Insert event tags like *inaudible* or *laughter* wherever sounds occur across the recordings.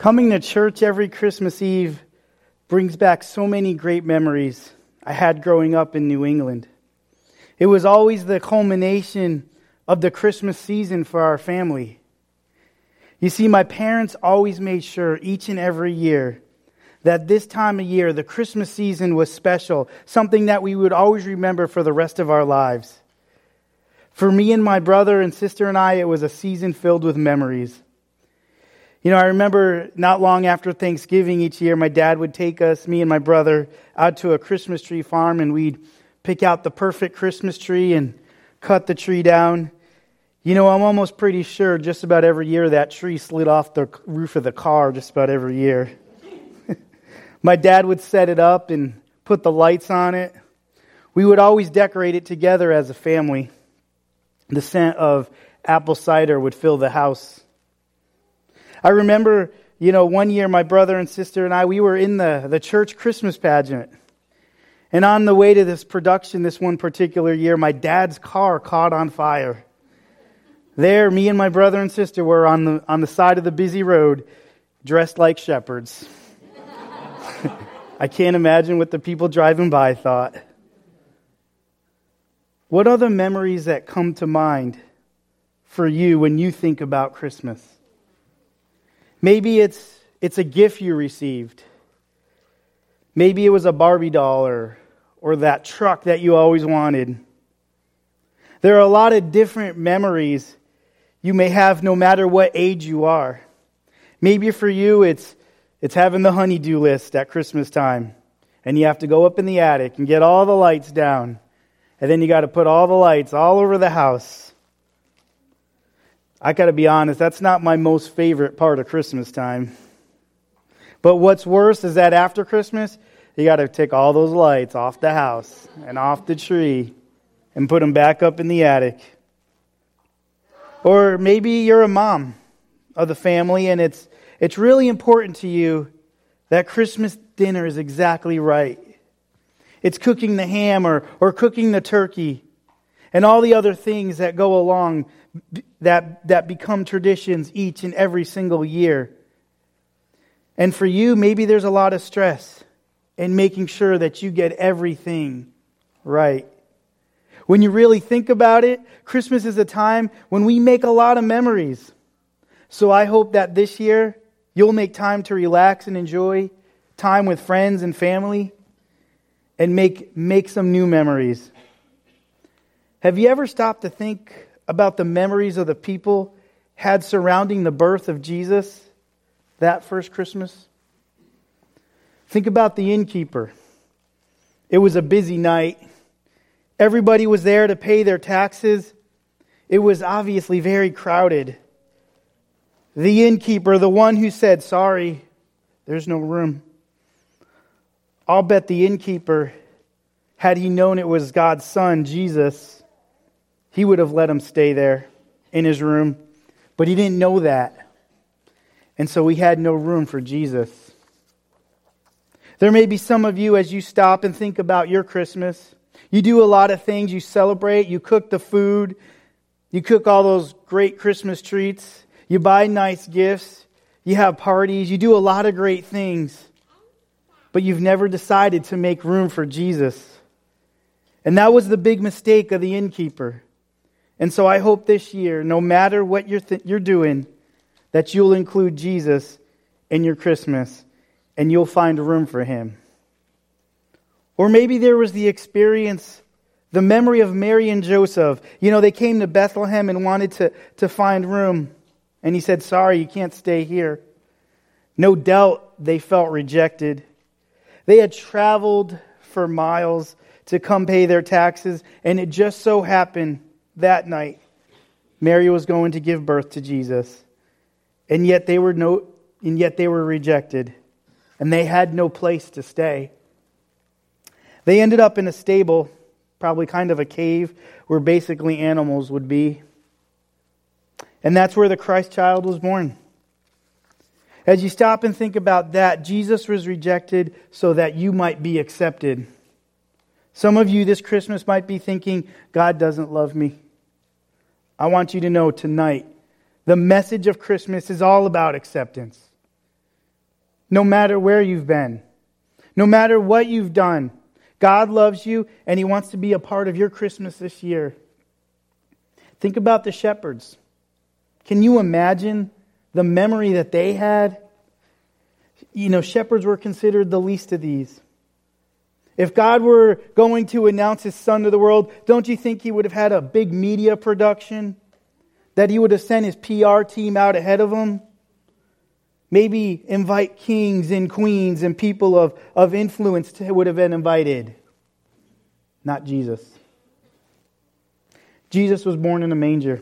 Coming to church every Christmas Eve brings back so many great memories I had growing up in New England. It was always the culmination of the Christmas season for our family. You see, my parents always made sure each and every year that this time of year, the Christmas season was special, something that we would always remember for the rest of our lives. For me and my brother and sister and I, it was a season filled with memories. You know, I remember not long after Thanksgiving each year, my dad would take us, me and my brother, out to a Christmas tree farm and we'd pick out the perfect Christmas tree and cut the tree down. You know, I'm almost pretty sure just about every year that tree slid off the roof of the car just about every year. *laughs* my dad would set it up and put the lights on it. We would always decorate it together as a family. The scent of apple cider would fill the house. I remember, you know, one year my brother and sister and I, we were in the, the church Christmas pageant. And on the way to this production this one particular year, my dad's car caught on fire. There, me and my brother and sister were on the, on the side of the busy road, dressed like shepherds. *laughs* I can't imagine what the people driving by thought. What the memories that come to mind for you when you think about Christmas? Maybe it's, it's a gift you received. Maybe it was a Barbie doll or, or that truck that you always wanted. There are a lot of different memories you may have no matter what age you are. Maybe for you, it's, it's having the honeydew list at Christmas time, and you have to go up in the attic and get all the lights down, and then you got to put all the lights all over the house. I got to be honest, that's not my most favorite part of Christmas time. But what's worse is that after Christmas, you got to take all those lights off the house and off the tree and put them back up in the attic. Or maybe you're a mom of the family and it's, it's really important to you that Christmas dinner is exactly right. It's cooking the ham or, or cooking the turkey and all the other things that go along that, that become traditions each and every single year. And for you, maybe there's a lot of stress in making sure that you get everything right. When you really think about it, Christmas is a time when we make a lot of memories. So I hope that this year you'll make time to relax and enjoy time with friends and family and make, make some new memories. Have you ever stopped to think about the memories of the people had surrounding the birth of Jesus that first Christmas? Think about the innkeeper. It was a busy night. Everybody was there to pay their taxes. It was obviously very crowded. The innkeeper, the one who said, Sorry, there's no room. I'll bet the innkeeper, had he known it was God's son, Jesus, he would have let him stay there in his room, but he didn't know that. And so he had no room for Jesus. There may be some of you as you stop and think about your Christmas. You do a lot of things. You celebrate, you cook the food, you cook all those great Christmas treats, you buy nice gifts, you have parties, you do a lot of great things. But you've never decided to make room for Jesus. And that was the big mistake of the innkeeper. And so I hope this year, no matter what you're, th- you're doing, that you'll include Jesus in your Christmas and you'll find room for him. Or maybe there was the experience, the memory of Mary and Joseph. You know, they came to Bethlehem and wanted to, to find room. And he said, Sorry, you can't stay here. No doubt they felt rejected. They had traveled for miles to come pay their taxes, and it just so happened that night, Mary was going to give birth to Jesus. And yet they were no and yet they were rejected. And they had no place to stay. They ended up in a stable, probably kind of a cave where basically animals would be. And that's where the Christ child was born. As you stop and think about that, Jesus was rejected so that you might be accepted. Some of you this Christmas might be thinking, God doesn't love me. I want you to know tonight the message of Christmas is all about acceptance. no matter where you've been, no matter what you've done. God loves you and He wants to be a part of your Christmas this year. Think about the shepherds. Can you imagine the memory that they had? You know, shepherds were considered the least of these. If God were going to announce his son to the world, don't you think he would have had a big media production? That he would have sent his PR team out ahead of him? Maybe invite kings and queens and people of, of influence to, would have been invited. Not Jesus. Jesus was born in a manger.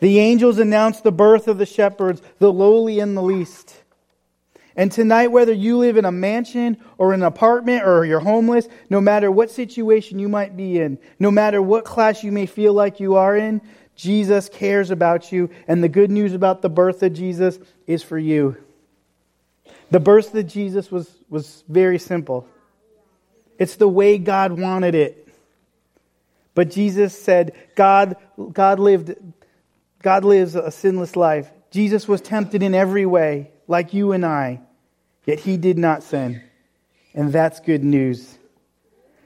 The angels announced the birth of the shepherds, the lowly and the least. And tonight, whether you live in a mansion or an apartment or you're homeless, no matter what situation you might be in, no matter what class you may feel like you are in, Jesus cares about you. And the good news about the birth of Jesus is for you. The birth of Jesus was, was very simple. It's the way God wanted it. But Jesus said, God, God lived, God lives a sinless life. Jesus was tempted in every way like you and I, yet he did not sin. And that's good news.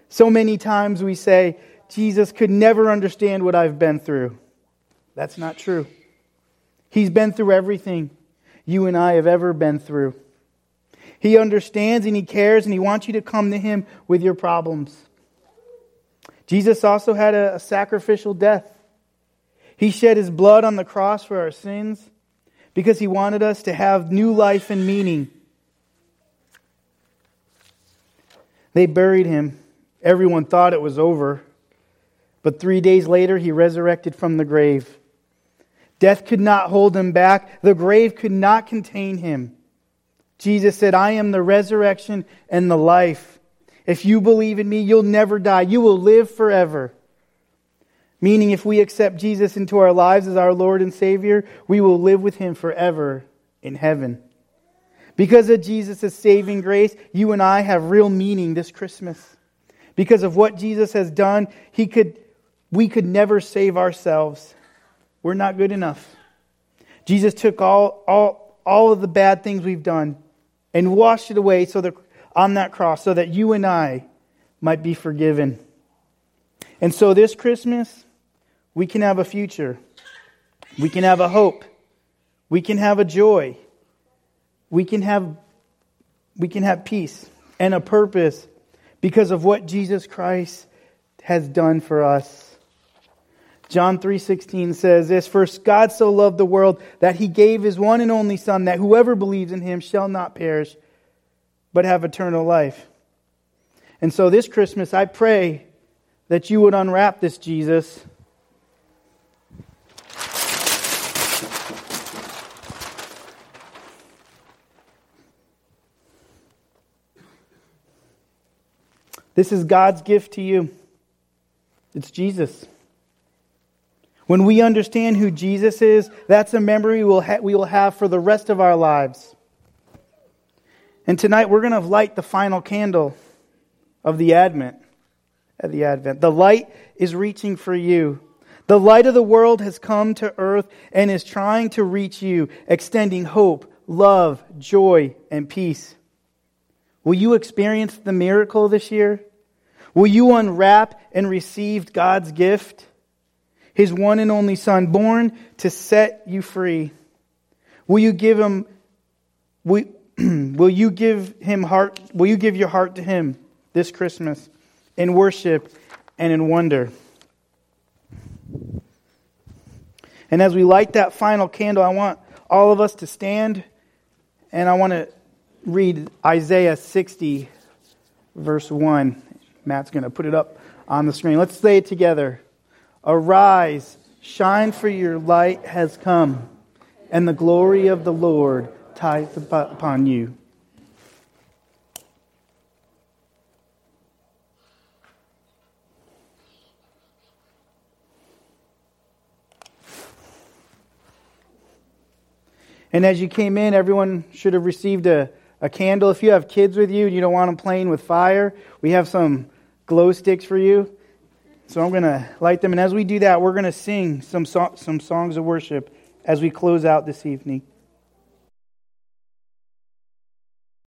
So many times we say, Jesus could never understand what I've been through. That's not true. He's been through everything you and I have ever been through. He understands and he cares and he wants you to come to him with your problems. Jesus also had a, a sacrificial death. He shed his blood on the cross for our sins because he wanted us to have new life and meaning. They buried him. Everyone thought it was over. But three days later, he resurrected from the grave. Death could not hold him back, the grave could not contain him. Jesus said, I am the resurrection and the life. If you believe in me, you'll never die. You will live forever. Meaning, if we accept Jesus into our lives as our Lord and Savior, we will live with Him forever in heaven. Because of Jesus' saving grace, you and I have real meaning this Christmas. Because of what Jesus has done, he could, we could never save ourselves. We're not good enough. Jesus took all, all, all of the bad things we've done and washed it away so that, on that cross so that you and I might be forgiven. And so this Christmas, we can have a future. We can have a hope. We can have a joy. We can have, we can have peace and a purpose because of what Jesus Christ has done for us. John 3:16 says this, "First God so loved the world that he gave his one and only son that whoever believes in him shall not perish but have eternal life." And so this Christmas I pray that you would unwrap this Jesus This is God's gift to you. It's Jesus. When we understand who Jesus is, that's a memory we will, ha- we will have for the rest of our lives. And tonight we're going to light the final candle of the Advent. At the Advent. The light is reaching for you. The light of the world has come to earth and is trying to reach you, extending hope, love, joy, and peace. Will you experience the miracle this year? Will you unwrap and receive God's gift? His one and only Son, born to set you free. Will you give him, will, *clears throat* will you give him heart, will you give your heart to him this Christmas in worship and in wonder? And as we light that final candle, I want all of us to stand and I want to read Isaiah 60, verse 1. Matt's going to put it up on the screen. Let's say it together. Arise, shine, for your light has come, and the glory of the Lord ties upon you. And as you came in, everyone should have received a, a candle. If you have kids with you and you don't want them playing with fire, we have some glow sticks for you. So I'm going to light them. And as we do that, we're going to sing some, so- some songs of worship as we close out this evening.